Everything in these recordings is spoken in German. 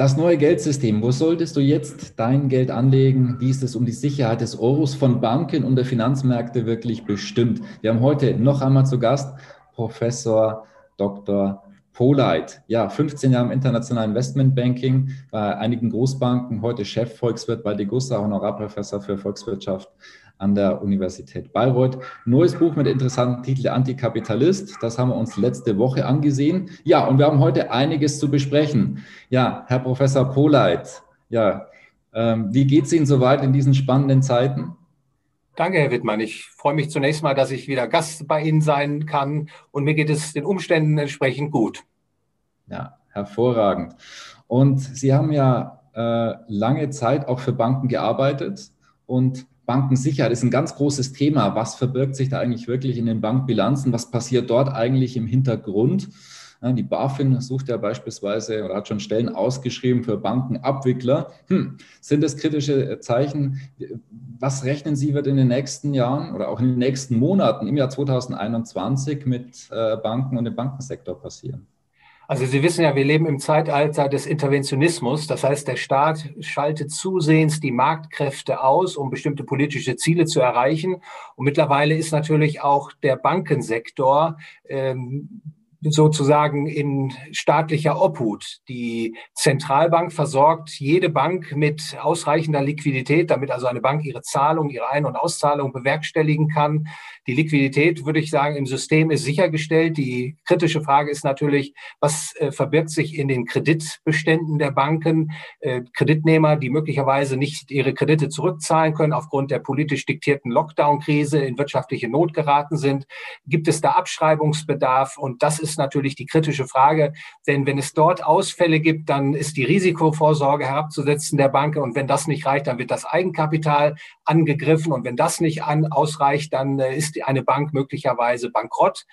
Das neue Geldsystem, wo solltest du jetzt dein Geld anlegen? Wie ist es um die Sicherheit des Euros von Banken und der Finanzmärkte wirklich bestimmt? Wir haben heute noch einmal zu Gast Professor Dr. Polite. Ja, 15 Jahre im internationalen Investmentbanking bei einigen Großbanken, heute Chefvolkswirt bei Degussa, Honorarprofessor für Volkswirtschaft an der Universität Bayreuth. Neues Buch mit interessanten Titel Antikapitalist. Das haben wir uns letzte Woche angesehen. Ja, und wir haben heute einiges zu besprechen. Ja, Herr Professor Poleit, ja, ähm, wie geht es Ihnen soweit in diesen spannenden Zeiten? Danke, Herr Wittmann. Ich freue mich zunächst mal, dass ich wieder Gast bei Ihnen sein kann und mir geht es den Umständen entsprechend gut. Ja, hervorragend. Und Sie haben ja äh, lange Zeit auch für Banken gearbeitet und Bankensicherheit ist ein ganz großes Thema. Was verbirgt sich da eigentlich wirklich in den Bankbilanzen? Was passiert dort eigentlich im Hintergrund? Die BaFin sucht ja beispielsweise oder hat schon Stellen ausgeschrieben für Bankenabwickler. Hm, sind das kritische Zeichen? Was rechnen Sie, wird in den nächsten Jahren oder auch in den nächsten Monaten im Jahr 2021 mit äh, Banken und dem Bankensektor passieren? Also Sie wissen ja, wir leben im Zeitalter des Interventionismus. Das heißt, der Staat schaltet zusehends die Marktkräfte aus, um bestimmte politische Ziele zu erreichen. Und mittlerweile ist natürlich auch der Bankensektor ähm, sozusagen in staatlicher Obhut. Die Zentralbank versorgt jede Bank mit ausreichender Liquidität, damit also eine Bank ihre Zahlung, ihre Ein- und Auszahlung bewerkstelligen kann. Die Liquidität, würde ich sagen, im System ist sichergestellt. Die kritische Frage ist natürlich, was äh, verbirgt sich in den Kreditbeständen der Banken? Äh, Kreditnehmer, die möglicherweise nicht ihre Kredite zurückzahlen können aufgrund der politisch diktierten Lockdown-Krise, in wirtschaftliche Not geraten sind. Gibt es da Abschreibungsbedarf? Und das ist ist natürlich die kritische Frage, denn wenn es dort Ausfälle gibt, dann ist die Risikovorsorge herabzusetzen der Banken und wenn das nicht reicht, dann wird das Eigenkapital angegriffen. Und wenn das nicht an, ausreicht, dann äh, ist eine Bank möglicherweise bankrott.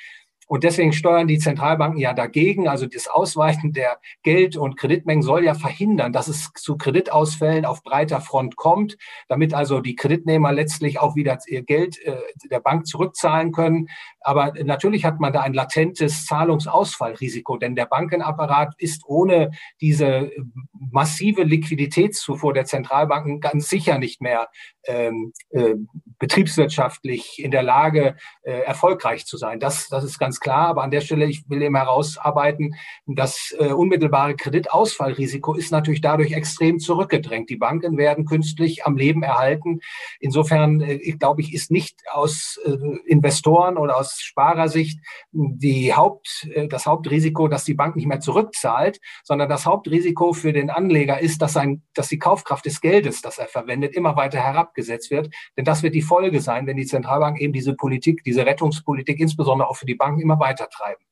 Und deswegen steuern die Zentralbanken ja dagegen. Also das Ausweichen der Geld- und Kreditmengen soll ja verhindern, dass es zu Kreditausfällen auf breiter Front kommt, damit also die Kreditnehmer letztlich auch wieder ihr Geld äh, der Bank zurückzahlen können. Aber natürlich hat man da ein latentes Zahlungsausfallrisiko, denn der Bankenapparat ist ohne diese massive Liquiditätszufuhr der Zentralbanken ganz sicher nicht mehr ähm, äh, betriebswirtschaftlich in der Lage, äh, erfolgreich zu sein. Das, das ist ganz klar. Aber an der Stelle, ich will eben herausarbeiten, das äh, unmittelbare Kreditausfallrisiko ist natürlich dadurch extrem zurückgedrängt. Die Banken werden künstlich am Leben erhalten. Insofern, äh, ich glaube ich, ist nicht aus äh, Investoren oder aus Sparersicht die Haupt, äh, das Hauptrisiko, dass die Bank nicht mehr zurückzahlt, sondern das Hauptrisiko für den Anleger ist, dass, ein, dass die Kaufkraft des Geldes, das er verwendet, immer weiter herabgesetzt wird. Denn das wird die Folge sein, wenn die Zentralbank eben diese Politik, diese Rettungspolitik insbesondere auch für die Banken immer weiter treiben.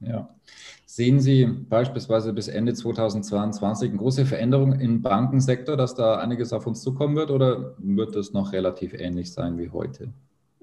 Ja. Sehen Sie beispielsweise bis Ende 2022 eine große Veränderung im Bankensektor, dass da einiges auf uns zukommen wird oder wird es noch relativ ähnlich sein wie heute?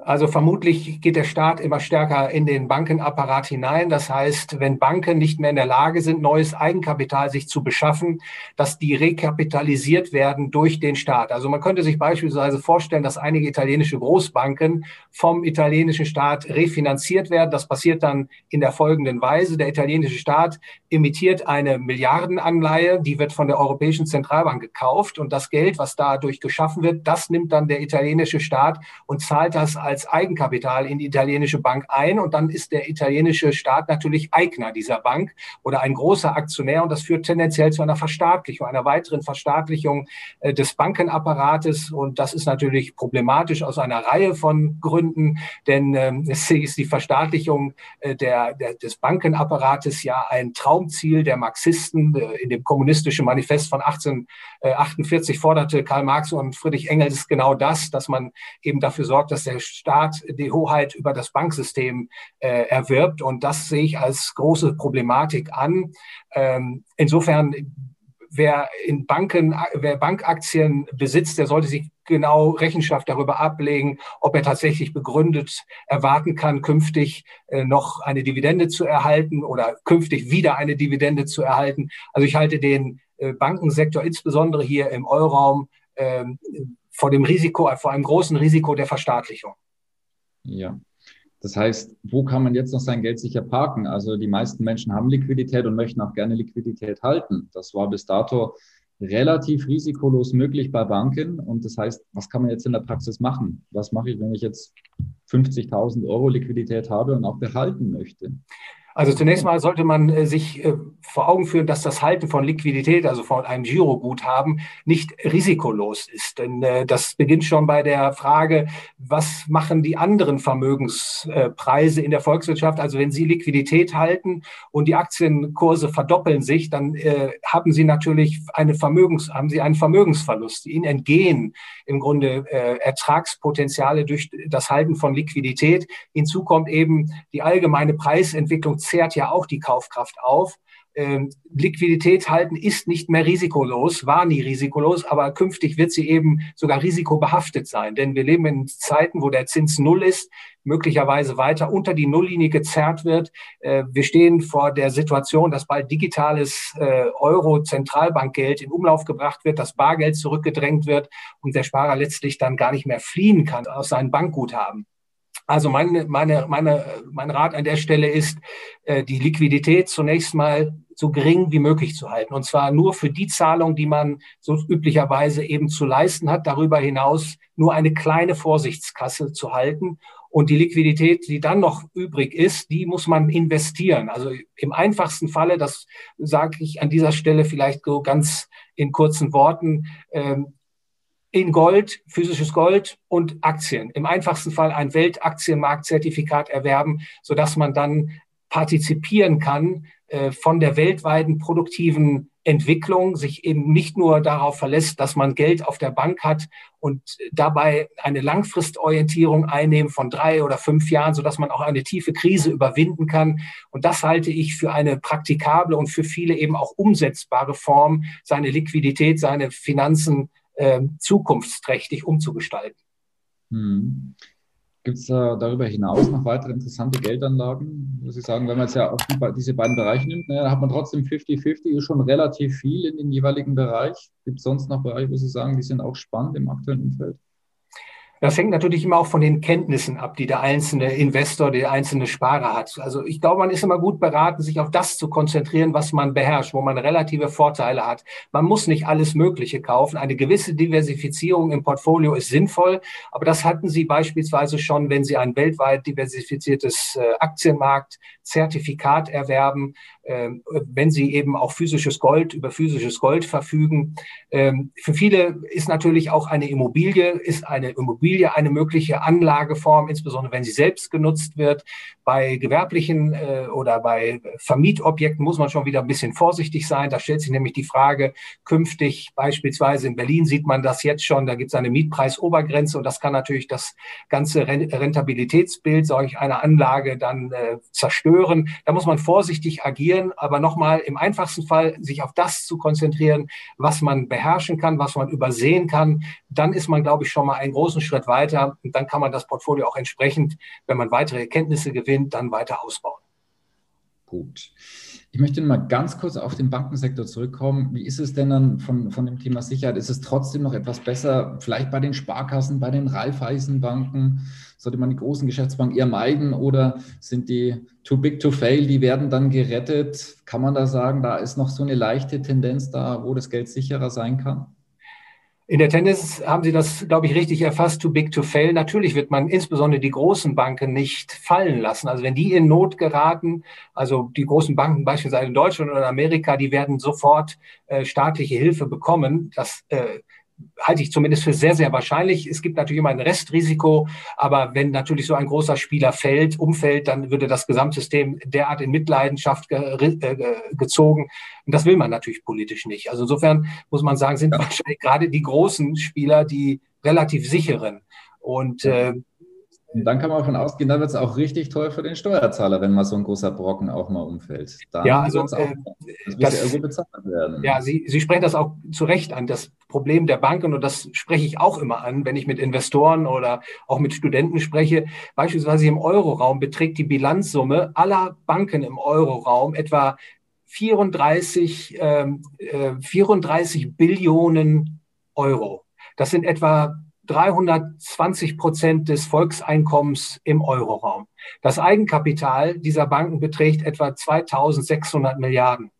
Also vermutlich geht der Staat immer stärker in den Bankenapparat hinein. Das heißt, wenn Banken nicht mehr in der Lage sind, neues Eigenkapital sich zu beschaffen, dass die rekapitalisiert werden durch den Staat. Also man könnte sich beispielsweise vorstellen, dass einige italienische Großbanken vom italienischen Staat refinanziert werden. Das passiert dann in der folgenden Weise. Der italienische Staat emittiert eine Milliardenanleihe, die wird von der Europäischen Zentralbank gekauft und das Geld, was dadurch geschaffen wird, das nimmt dann der italienische Staat und zahlt das Eigenkapital in die italienische Bank ein. Und dann ist der italienische Staat natürlich Eigner dieser Bank oder ein großer Aktionär. Und das führt tendenziell zu einer Verstaatlichung, einer weiteren Verstaatlichung äh, des Bankenapparates. Und das ist natürlich problematisch aus einer Reihe von Gründen, denn ähm, es ist die Verstaatlichung äh, der, der, des Bankenapparates ja ein Traumziel der Marxisten. Äh, in dem kommunistischen Manifest von 1848 forderte Karl Marx und Friedrich Engels genau das, dass man eben dafür sorgt, dass der Staat die Hoheit über das Banksystem äh, erwirbt. Und das sehe ich als große Problematik an. Ähm, insofern wer in Banken, wer Bankaktien besitzt, der sollte sich genau Rechenschaft darüber ablegen, ob er tatsächlich begründet erwarten kann, künftig äh, noch eine Dividende zu erhalten oder künftig wieder eine Dividende zu erhalten. Also ich halte den äh, Bankensektor insbesondere hier im Euroraum ähm, vor dem Risiko, vor einem großen Risiko der Verstaatlichung. Ja. Das heißt, wo kann man jetzt noch sein Geld sicher parken? Also die meisten Menschen haben Liquidität und möchten auch gerne Liquidität halten. Das war bis dato relativ risikolos möglich bei Banken. Und das heißt, was kann man jetzt in der Praxis machen? Was mache ich, wenn ich jetzt 50.000 Euro Liquidität habe und auch behalten möchte? Also zunächst mal sollte man äh, sich äh, vor Augen führen, dass das Halten von Liquidität, also von einem Giroguthaben, nicht risikolos ist. Denn äh, das beginnt schon bei der Frage, was machen die anderen Vermögenspreise in der Volkswirtschaft? Also wenn Sie Liquidität halten und die Aktienkurse verdoppeln sich, dann haben Sie natürlich eine Vermögens, haben Sie einen Vermögensverlust. Ihnen entgehen im Grunde Ertragspotenziale durch das Halten von Liquidität. Hinzu kommt eben die allgemeine Preisentwicklung zehrt ja auch die Kaufkraft auf. Ähm, Liquidität halten ist nicht mehr risikolos, war nie risikolos, aber künftig wird sie eben sogar risikobehaftet sein. Denn wir leben in Zeiten, wo der Zins null ist, möglicherweise weiter unter die Nulllinie gezerrt wird. Äh, wir stehen vor der Situation, dass bald digitales äh, Euro-Zentralbankgeld in Umlauf gebracht wird, dass Bargeld zurückgedrängt wird und der Sparer letztlich dann gar nicht mehr fliehen kann aus seinem Bankguthaben. Also meine, meine, meine, mein Rat an der Stelle ist, äh, die Liquidität zunächst mal so gering wie möglich zu halten. Und zwar nur für die Zahlung, die man so üblicherweise eben zu leisten hat. Darüber hinaus nur eine kleine Vorsichtskasse zu halten. Und die Liquidität, die dann noch übrig ist, die muss man investieren. Also im einfachsten Falle, das sage ich an dieser Stelle vielleicht so ganz in kurzen Worten, ähm, in Gold, physisches Gold und Aktien. Im einfachsten Fall ein Weltaktienmarktzertifikat erwerben, sodass man dann partizipieren kann äh, von der weltweiten produktiven Entwicklung, sich eben nicht nur darauf verlässt, dass man Geld auf der Bank hat und dabei eine Langfristorientierung einnehmen von drei oder fünf Jahren, sodass man auch eine tiefe Krise überwinden kann. Und das halte ich für eine praktikable und für viele eben auch umsetzbare Form, seine Liquidität, seine Finanzen zukunftsträchtig umzugestalten. Hm. Gibt es da darüber hinaus noch weitere interessante Geldanlagen? Muss ich sagen, wenn man jetzt ja auch diese beiden Bereiche nimmt, naja, da hat man trotzdem 50-50, ist schon relativ viel in den jeweiligen Bereich. Gibt es sonst noch Bereiche, wo Sie sagen, die sind auch spannend im aktuellen Umfeld? Das hängt natürlich immer auch von den Kenntnissen ab, die der einzelne Investor, der einzelne Sparer hat. Also ich glaube, man ist immer gut beraten, sich auf das zu konzentrieren, was man beherrscht, wo man relative Vorteile hat. Man muss nicht alles Mögliche kaufen. Eine gewisse Diversifizierung im Portfolio ist sinnvoll, aber das hatten Sie beispielsweise schon, wenn Sie ein weltweit diversifiziertes äh, Aktienmarkt-Zertifikat erwerben, ähm, wenn sie eben auch physisches Gold über physisches Gold verfügen. Ähm, für viele ist natürlich auch eine Immobilie, ist eine Immobilie eine mögliche Anlageform, insbesondere wenn sie selbst genutzt wird. Bei gewerblichen äh, oder bei Vermietobjekten muss man schon wieder ein bisschen vorsichtig sein. Da stellt sich nämlich die Frage, künftig beispielsweise in Berlin sieht man das jetzt schon, da gibt es eine Mietpreisobergrenze und das kann natürlich das ganze Rentabilitätsbild solch einer Anlage dann äh, zerstören. Da muss man vorsichtig agieren, aber nochmal im einfachsten Fall sich auf das zu konzentrieren, was man beherrschen kann, was man übersehen kann. Dann ist man, glaube ich, schon mal einen großen Schritt weiter und dann kann man das Portfolio auch entsprechend, wenn man weitere Erkenntnisse gewinnt, gewinnt, dann weiter ausbauen. Gut. Ich möchte mal ganz kurz auf den Bankensektor zurückkommen. Wie ist es denn dann von, von dem Thema Sicherheit? Ist es trotzdem noch etwas besser, vielleicht bei den Sparkassen, bei den Raiffeisenbanken? Sollte man die großen Geschäftsbanken eher meiden oder sind die too big to fail, die werden dann gerettet? Kann man da sagen, da ist noch so eine leichte Tendenz da, wo das Geld sicherer sein kann? In der Tendenz haben Sie das, glaube ich, richtig erfasst, too big to fail. Natürlich wird man insbesondere die großen Banken nicht fallen lassen. Also wenn die in Not geraten, also die großen Banken beispielsweise in Deutschland oder Amerika, die werden sofort äh, staatliche Hilfe bekommen. Das äh, halte ich zumindest für sehr, sehr wahrscheinlich. Es gibt natürlich immer ein Restrisiko, aber wenn natürlich so ein großer Spieler fällt, umfällt, dann würde das Gesamtsystem derart in Mitleidenschaft ge äh, gezogen. Und das will man natürlich politisch nicht. Also insofern muss man sagen, sind ja. wahrscheinlich gerade die großen Spieler die relativ sicheren. Und äh, Und dann kann man davon ausgehen, da wird es auch richtig teuer für den Steuerzahler, wenn mal so ein großer Brocken auch mal umfällt. Dann ja, also auch, äh, das, das ja irgendwo bezahlt werden. Ja, Sie, Sie sprechen das auch zu Recht an, das Problem der Banken, und das spreche ich auch immer an, wenn ich mit Investoren oder auch mit Studenten spreche. Beispielsweise im Euroraum beträgt die Bilanzsumme aller Banken im Euroraum etwa 34, äh, 34 Billionen Euro. Das sind etwa 320 Prozent des Volkseinkommens im Euroraum. Das Eigenkapital dieser Banken beträgt etwa 2600 Milliarden.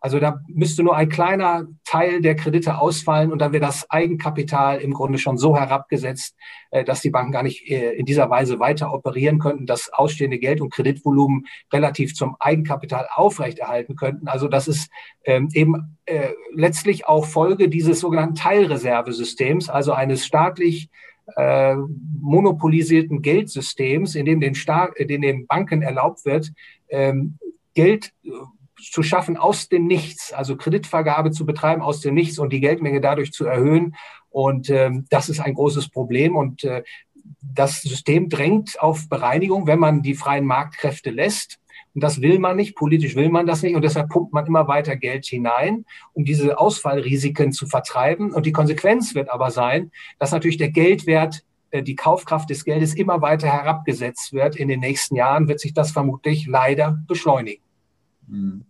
Also da müsste nur ein kleiner Teil der Kredite ausfallen und dann wäre das Eigenkapital im Grunde schon so herabgesetzt, äh, dass die Banken gar nicht äh, in dieser Weise weiter operieren könnten, das ausstehende Geld und Kreditvolumen relativ zum Eigenkapital aufrechterhalten könnten. Also das ist ähm, eben äh, letztlich auch Folge dieses sogenannten Teilreservesystems, also eines staatlich monopolisierten Geldsystems, in dem den, Staat, in dem Banken erlaubt wird, ähm, Geld zu schaffen aus dem Nichts, also Kreditvergabe zu betreiben aus dem Nichts und die Geldmenge dadurch zu erhöhen. Und ähm, das ist ein großes Problem. Und äh, das System drängt auf Bereinigung, wenn man die freien Marktkräfte lässt. Und das will man nicht, politisch will man das nicht. Und deshalb pumpt man immer weiter Geld hinein, um diese Ausfallrisiken zu vertreiben. Und die Konsequenz wird aber sein, dass natürlich der Geldwert äh, die Kaufkraft des Geldes immer weiter herabgesetzt wird. In den nächsten Jahren wird sich das vermutlich leider beschleunigen. Hm.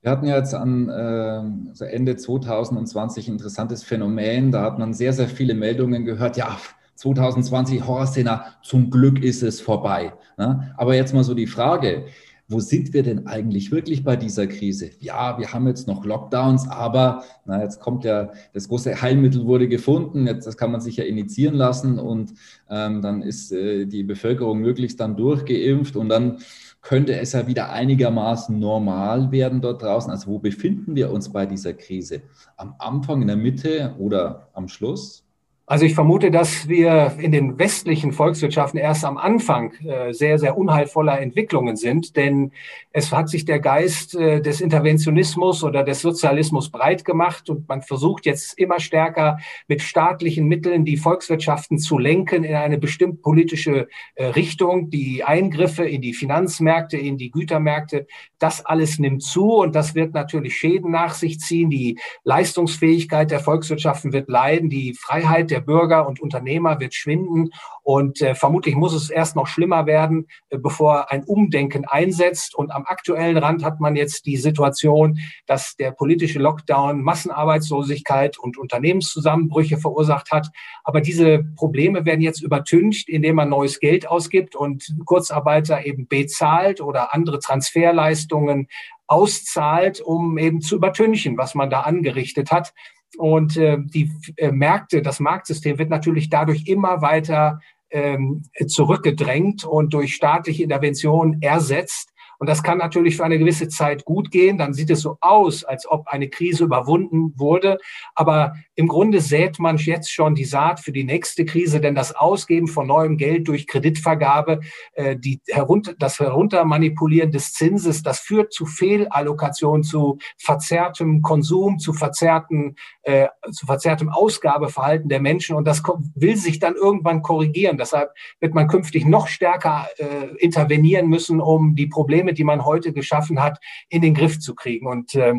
Wir hatten ja jetzt an äh, Ende 2020 ein interessantes Phänomen. Da hat man sehr, sehr viele Meldungen gehört. Ja, 2020 Horrorszenario, zum Glück ist es vorbei. Ne? Aber jetzt mal so die Frage, wo sind wir denn eigentlich wirklich bei dieser Krise? Ja, wir haben jetzt noch Lockdowns, aber na, jetzt kommt ja, das große Heilmittel wurde gefunden, jetzt das kann man sich ja initiieren lassen und ähm, dann ist äh, die Bevölkerung möglichst dann durchgeimpft und dann könnte es ja wieder einigermaßen normal werden dort draußen. Also wo befinden wir uns bei dieser Krise? Am Anfang, in der Mitte oder am Schluss? Also ich vermute, dass wir in den westlichen Volkswirtschaften erst am Anfang äh, sehr, sehr unheilvoller Entwicklungen sind, denn es hat sich der Geist äh, des Interventionismus oder des Sozialismus breit gemacht und man versucht jetzt immer stärker mit staatlichen Mitteln die Volkswirtschaften zu lenken in eine bestimmt politische äh, Richtung. Die Eingriffe in die Finanzmärkte, in die Gütermärkte, das alles nimmt zu und das wird natürlich Schäden nach sich ziehen. Die Leistungsfähigkeit der Volkswirtschaften wird leiden, die Freiheit der der Bürger und Unternehmer wird schwinden und äh, vermutlich muss es erst noch schlimmer werden, äh, bevor ein Umdenken einsetzt. Und am aktuellen Rand hat man jetzt die Situation, dass der politische Lockdown Massenarbeitslosigkeit und Unternehmenszusammenbrüche verursacht hat. Aber diese Probleme werden jetzt übertüncht, indem man neues Geld ausgibt und Kurzarbeiter eben bezahlt oder andere Transferleistungen auszahlt, um eben zu übertünchen, was man da angerichtet hat. Und äh, die äh, Märkte, das Marktsystem wird natürlich dadurch immer weiter ähm, zurückgedrängt und durch staatliche Intervention ersetzt. Und das kann natürlich für eine gewisse Zeit gut gehen. Dann sieht es so aus, als ob eine Krise überwunden wurde. Aber im Grunde sät man jetzt schon die Saat für die nächste Krise, denn das Ausgeben von neuem Geld durch Kreditvergabe, äh, die herunter, das Heruntermanipulieren des Zinses, das führt zu Fehlallokation, zu verzerrtem Konsum, zu verzerrtem, äh, zu verzerrtem Ausgabeverhalten der Menschen. Und das will sich dann irgendwann korrigieren. Deshalb wird man künftig noch stärker äh, intervenieren müssen, um die Probleme, die man heute geschaffen hat, in den Griff zu kriegen. Und äh,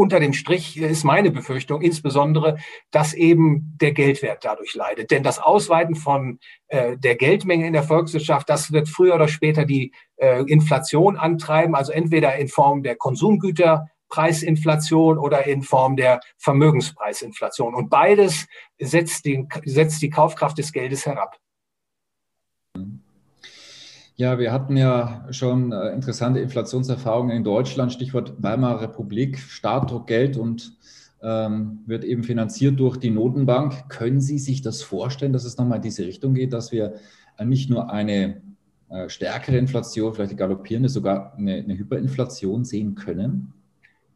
unter dem Strich ist meine Befürchtung insbesondere, dass eben der Geldwert dadurch leidet. Denn das Ausweiten von äh, der Geldmenge in der Volkswirtschaft, das wird früher oder später die äh, Inflation antreiben, also entweder in Form der Konsumgüterpreisinflation oder in Form der Vermögenspreisinflation. Und beides setzt, den, setzt die Kaufkraft des Geldes herab. Ja, wir hatten ja schon äh, interessante Inflationserfahrungen in Deutschland, Stichwort Weimarer Republik, Staat Geld und ähm, wird eben finanziert durch die Notenbank. Können Sie sich das vorstellen, dass es nochmal in diese Richtung geht, dass wir äh, nicht nur eine äh, stärkere Inflation, vielleicht eine galoppierende, sogar eine, eine Hyperinflation sehen können?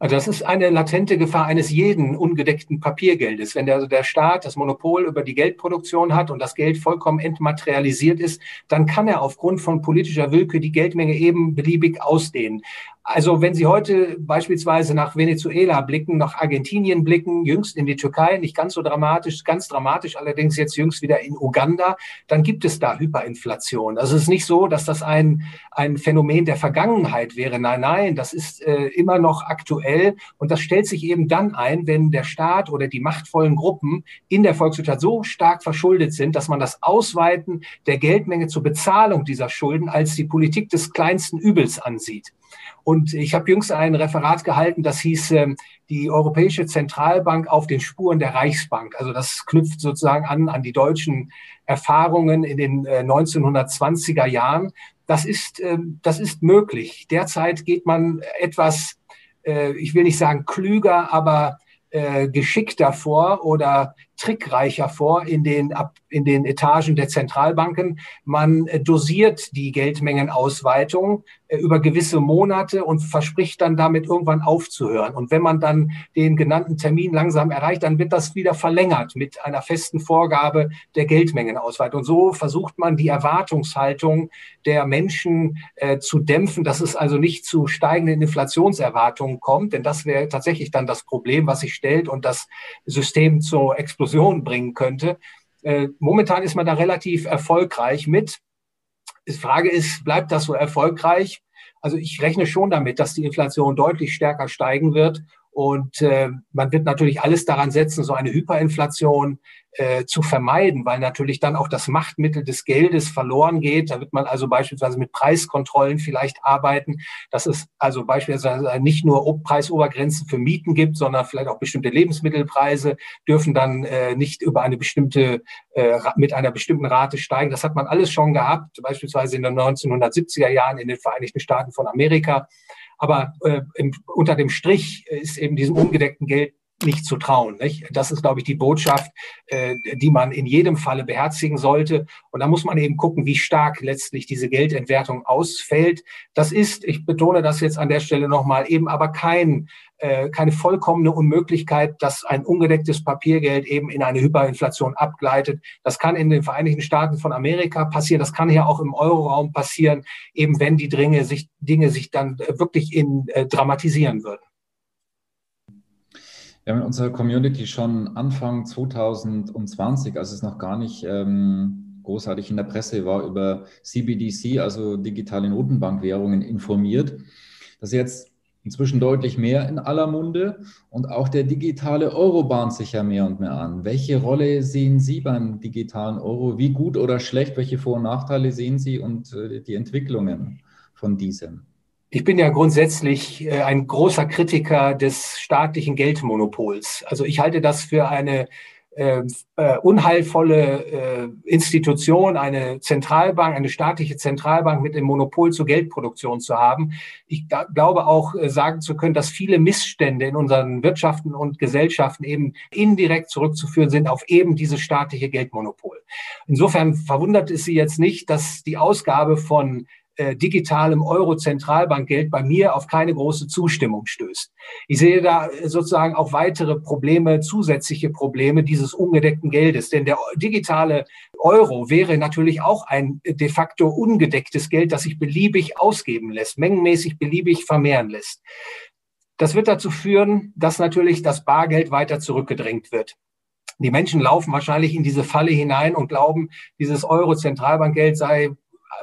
Also das ist eine latente Gefahr eines jeden ungedeckten Papiergeldes. Wenn der, also der Staat das Monopol über die Geldproduktion hat und das Geld vollkommen entmaterialisiert ist, dann kann er aufgrund von politischer Willkür die Geldmenge eben beliebig ausdehnen. Also wenn Sie heute beispielsweise nach Venezuela blicken, nach Argentinien blicken, jüngst in die Türkei, nicht ganz so dramatisch, ganz dramatisch allerdings jetzt jüngst wieder in Uganda, dann gibt es da Hyperinflation. Also es ist nicht so, dass das ein, ein Phänomen der Vergangenheit wäre. Nein, nein, das ist äh, immer noch aktuell und das stellt sich eben dann ein, wenn der Staat oder die machtvollen Gruppen in der Volkswirtschaft so stark verschuldet sind, dass man das Ausweiten der Geldmenge zur Bezahlung dieser Schulden als die Politik des kleinsten Übels ansieht. Und ich habe jüngst ein Referat gehalten, das hieß ähm, die Europäische Zentralbank auf den Spuren der Reichsbank. Also das knüpft sozusagen an an die deutschen Erfahrungen in den äh, 1920er Jahren. Das ist, äh, das ist möglich. Derzeit geht man etwas, äh, ich will nicht sagen klüger, aber äh, geschickter vor oder trickreicher vor in den, in den Etagen der Zentralbanken. Man äh, dosiert die Geldmengenausweitung äh, über gewisse Monate und verspricht dann damit irgendwann aufzuhören. Und wenn man dann den genannten Termin langsam erreicht, dann wird das wieder verlängert mit einer festen Vorgabe der Geldmengenausweitung. Und so versucht man die Erwartungshaltung der Menschen äh, zu dämpfen, dass es also nicht zu steigenden Inflationserwartungen kommt, denn das wäre tatsächlich dann das Problem, was sich stellt und das System zur Explosion Explosion bringen könnte. Äh, momentan ist man da relativ erfolgreich mit. Die Frage ist, bleibt das so erfolgreich? Also ich rechne schon damit, dass die Inflation deutlich stärker steigen wird und äh, man wird natürlich alles daran setzen, so eine Hyperinflation äh, zu vermeiden, weil natürlich dann auch das Machtmittel des Geldes verloren geht. Da wird man also beispielsweise mit Preiskontrollen vielleicht arbeiten, dass es also beispielsweise nicht nur Preisobergrenzen für Mieten gibt, sondern vielleicht auch bestimmte Lebensmittelpreise dürfen dann äh, nicht über eine bestimmte, äh, mit einer bestimmten Rate steigen. Das hat man alles schon gehabt, beispielsweise in den 1970er Jahren in den Vereinigten Staaten von Amerika. Aber äh, im, unter dem Strich ist eben diesem ungedeckten Geld nicht zu trauen. Nicht? Das ist, glaube ich, die Botschaft, äh, die man in jedem Falle beherzigen sollte. Und da muss man eben gucken, wie stark letztlich diese Geldentwertung ausfällt. Das ist, ich betone das jetzt an der Stelle nochmal, eben aber kein, äh, keine vollkommene Unmöglichkeit, dass ein ungedecktes Papiergeld eben in eine Hyperinflation abgleitet. Das kann in den Vereinigten Staaten von Amerika passieren. Das kann hier auch im Euroraum passieren, eben wenn die Dinge sich, Dinge sich dann wirklich in, äh, dramatisieren würden. Wir haben in unserer Community schon Anfang 2020, als es noch gar nicht ähm, großartig in der Presse war, über CBDC, also digitale Notenbankwährungen, informiert. Das ist jetzt inzwischen deutlich mehr in aller Munde und auch der digitale Euro bahnt sich ja mehr und mehr an. Welche Rolle sehen Sie beim digitalen Euro? Wie gut oder schlecht? Welche Vor- und Nachteile sehen Sie und äh, die Entwicklungen von diesem? Ich bin ja grundsätzlich äh, ein großer Kritiker des staatlichen Geldmonopols. Also ich halte das für eine äh, äh, unheilvolle äh, Institution, eine Zentralbank, eine staatliche Zentralbank mit dem Monopol zur Geldproduktion zu haben. Ich glaube auch äh, sagen zu können, dass viele Missstände in unseren Wirtschaften und Gesellschaften eben indirekt zurückzuführen sind auf eben dieses staatliche Geldmonopol. Insofern verwundert es Sie jetzt nicht, dass die Ausgabe von äh, digitalem Euro-Zentralbankgeld bei mir auf keine große Zustimmung stößt. Ich sehe da sozusagen auch weitere Probleme, zusätzliche Probleme dieses ungedeckten Geldes. Denn der digitale Euro wäre natürlich auch ein de facto ungedecktes Geld, das sich beliebig ausgeben lässt, mengenmäßig beliebig vermehren lässt. Das wird dazu führen, dass natürlich das Bargeld weiter zurückgedrängt wird. Die Menschen laufen wahrscheinlich in diese Falle hinein und glauben, dieses Euro-Zentralbankgeld sei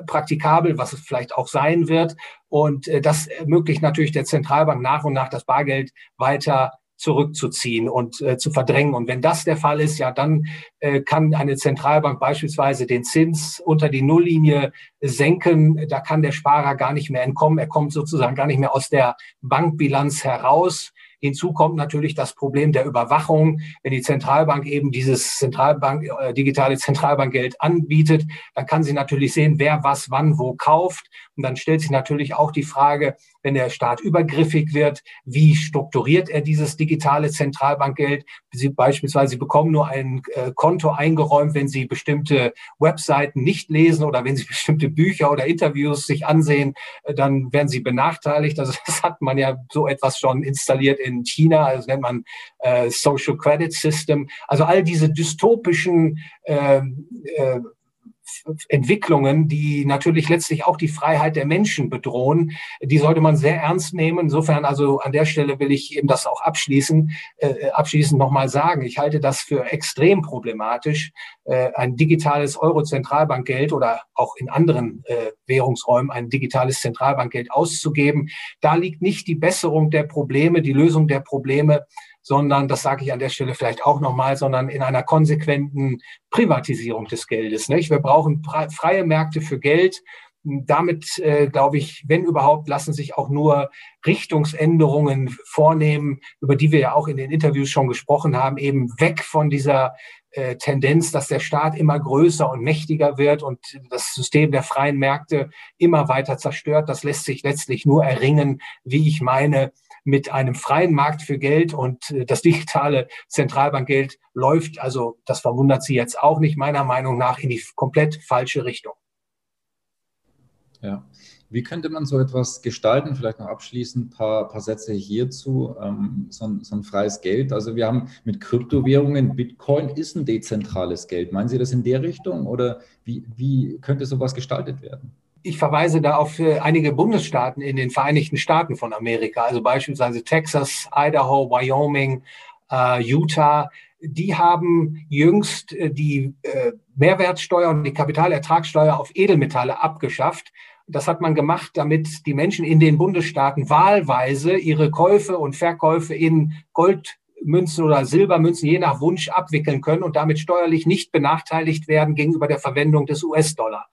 praktikabel, was es vielleicht auch sein wird. Und äh, das ermöglicht natürlich der Zentralbank nach und nach das Bargeld weiter zurückzuziehen und äh, zu verdrängen. Und wenn das der Fall ist, ja, dann äh, kann eine Zentralbank beispielsweise den Zins unter die Nulllinie senken. Da kann der Sparer gar nicht mehr entkommen. Er kommt sozusagen gar nicht mehr aus der Bankbilanz heraus. Hinzu kommt natürlich das Problem der Überwachung. Wenn die Zentralbank eben dieses Zentralbank, äh, digitale Zentralbankgeld anbietet, dann kann sie natürlich sehen, wer was wann wo kauft. Und dann stellt sich natürlich auch die Frage, wenn der Staat übergriffig wird, wie strukturiert er dieses digitale Zentralbankgeld? Sie beispielsweise, bekommen nur ein äh, Konto eingeräumt, wenn Sie bestimmte Webseiten nicht lesen oder wenn Sie bestimmte Bücher oder Interviews sich ansehen, äh, dann werden Sie benachteiligt. Also das hat man ja so etwas schon installiert in China, das nennt man äh, Social Credit System. Also all diese dystopischen äh, äh, Entwicklungen, die natürlich letztlich auch die Freiheit der Menschen bedrohen. Die sollte man sehr ernst nehmen. Insofern also an der Stelle will ich eben das auch abschließen, äh, abschließend nochmal sagen. Ich halte das für extrem problematisch, äh, ein digitales Euro-Zentralbankgeld oder auch in anderen äh, Währungsräumen ein digitales Zentralbankgeld auszugeben. Da liegt nicht die Besserung der Probleme, die Lösung der Probleme, sondern, das sage ich an der Stelle vielleicht auch nochmal, sondern in einer konsequenten Privatisierung des Geldes. Nicht? Wir brauchen freie Märkte für Geld. Damit, äh, glaube ich, wenn überhaupt, lassen sich auch nur Richtungsänderungen vornehmen, über die wir ja auch in den Interviews schon gesprochen haben, eben weg von dieser äh, Tendenz, dass der Staat immer größer und mächtiger wird und das System der freien Märkte immer weiter zerstört. Das lässt sich letztlich nur erringen, wie ich meine, mit einem freien Markt für Geld und äh, das digitale Zentralbankgeld läuft, also das verwundert Sie jetzt auch nicht, meiner Meinung nach in die komplett falsche Richtung. Ja. Wie könnte man so etwas gestalten? Vielleicht noch abschließend ein paar, paar Sätze hierzu. Ähm, so, ein, so, ein, freies Geld. Also wir haben mit Kryptowährungen, Bitcoin ist ein dezentrales Geld. Meinen Sie das in der Richtung oder wie, wie könnte sowas gestaltet werden? Ich verweise da auf äh, einige Bundesstaaten in den Vereinigten Staaten von Amerika, also beispielsweise Texas, Idaho, Wyoming, äh, Utah. Die haben jüngst äh, die äh, Mehrwertsteuer und die Kapitalertragssteuer auf Edelmetalle abgeschafft. Das hat man gemacht, damit die Menschen in den Bundesstaaten wahlweise ihre Käufe und Verkäufe in Goldmünzen oder Silbermünzen je nach Wunsch abwickeln können und damit steuerlich nicht benachteiligt werden gegenüber der Verwendung des US-Dollar.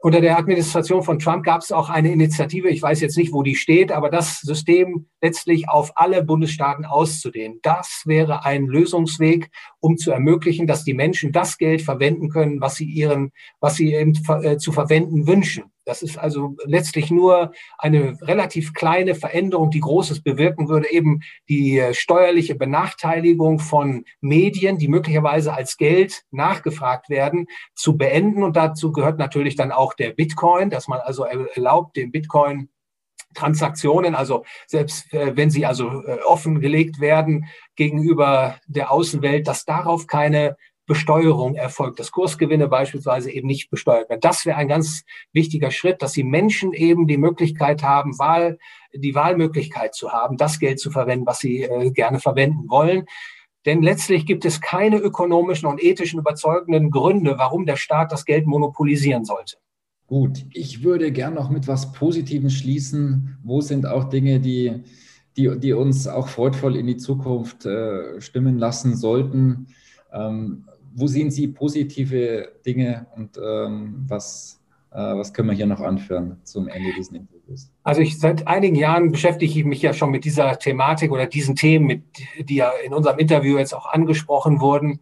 Unter der Administration von Trump gab es auch eine Initiative, ich weiß jetzt nicht, wo die steht, aber das System letztlich auf alle Bundesstaaten auszudehnen. Das wäre ein Lösungsweg, um zu ermöglichen, dass die Menschen das Geld verwenden können, was sie ihren, was sie eben äh, zu verwenden wünschen. Das ist also letztlich nur eine relativ kleine Veränderung, die Großes bewirken würde, eben die steuerliche Benachteiligung von Medien, die möglicherweise als Geld nachgefragt werden, zu beenden. Und dazu gehört natürlich dann auch der Bitcoin, dass man also erlaubt, den Bitcoin Transaktionen, also selbst äh, wenn sie also äh, offengelegt werden gegenüber der Außenwelt, dass darauf keine Besteuerung erfolgt, dass Kursgewinne beispielsweise eben nicht besteuert werden. Das wäre ein ganz wichtiger Schritt, dass die Menschen eben die Möglichkeit haben, Wahl, die Wahlmöglichkeit zu haben, das Geld zu verwenden, was sie äh, gerne verwenden wollen. Denn letztlich gibt es keine ökonomischen und ethischen überzeugenden Gründe, warum der Staat das Geld monopolisieren sollte. Gut, ich würde gern noch mit was Positivem schließen. Wo sind auch Dinge, die, die, die uns auch freudvoll in die Zukunft äh, stimmen lassen sollten? Ähm, wo sehen Sie positive Dinge und ähm, was, äh, was können wir hier noch anführen zum Ende dieses Interviews? Also ich seit einigen Jahren beschäftige ich mich ja schon mit dieser Thematik oder diesen Themen, mit, die ja in unserem Interview jetzt auch angesprochen wurden.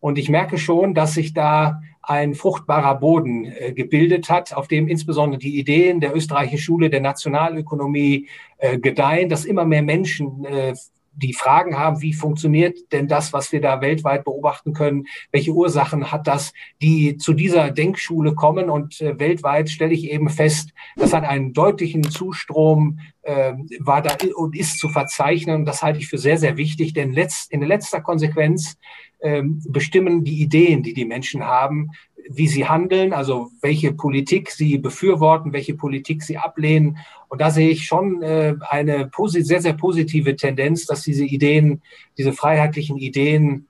Und ich merke schon, dass sich da ein fruchtbarer Boden äh, gebildet hat, auf dem insbesondere die Ideen der österreichischen Schule der Nationalökonomie äh, gedeihen, dass immer mehr Menschen äh, die Fragen haben, wie funktioniert denn das, was wir da weltweit beobachten können? Welche Ursachen hat das, die zu dieser Denkschule kommen? Und äh, weltweit stelle ich eben fest, das hat einen deutlichen Zustrom, äh, war da und ist zu verzeichnen. Das halte ich für sehr, sehr wichtig, denn letzt, in letzter Konsequenz äh, bestimmen die Ideen, die die Menschen haben, wie sie handeln, also welche Politik sie befürworten, welche Politik sie ablehnen. Und da sehe ich schon äh, eine sehr, sehr positive Tendenz, dass diese Ideen, diese freiheitlichen Ideen,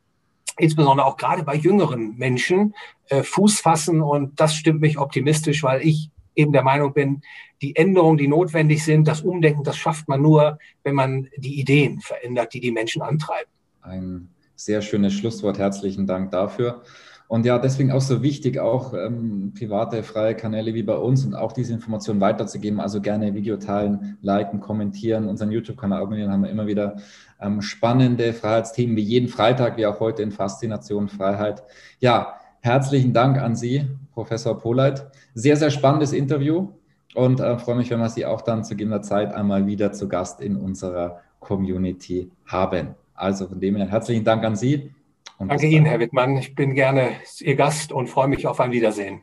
insbesondere auch gerade bei jüngeren Menschen, äh, Fuß fassen. Und das stimmt mich optimistisch, weil ich eben der Meinung bin, die Änderungen, die notwendig sind, das Umdenken, das schafft man nur, wenn man die Ideen verändert, die die Menschen antreiben. Ein sehr schönes Schlusswort. Herzlichen Dank dafür. Und ja, deswegen auch so wichtig, auch ähm, private, freie Kanäle wie bei uns und auch diese Informationen weiterzugeben. Also gerne Video teilen, liken, kommentieren, unseren YouTube-Kanal abonnieren, haben wir immer wieder ähm, spannende Freiheitsthemen, wie jeden Freitag, wie auch heute in Faszination Freiheit. Ja, herzlichen Dank an Sie, Professor Poleit. Sehr, sehr spannendes Interview und äh, freue mich, wenn wir Sie auch dann zu gegebener Zeit einmal wieder zu Gast in unserer Community haben. Also von dem her herzlichen Dank an Sie und Danke Ihnen, Herr Wittmann. Ich bin gerne Ihr Gast und freue mich auf ein Wiedersehen.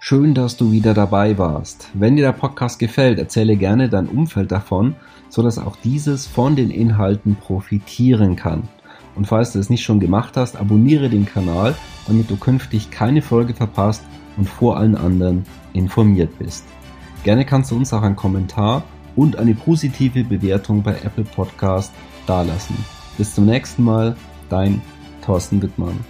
Schön, dass du wieder dabei warst. Wenn dir der Podcast gefällt, erzähle gerne dein Umfeld davon, sodass auch dieses von den Inhalten profitieren kann. Und falls du es nicht schon gemacht hast, abonniere den Kanal, damit du künftig keine Folge verpasst und vor allen anderen informiert bist. Gerne kannst du uns auch einen Kommentar und eine positive Bewertung bei Apple Podcast dalassen. Bis zum nächsten Mal, dein Thorsten Wittmann.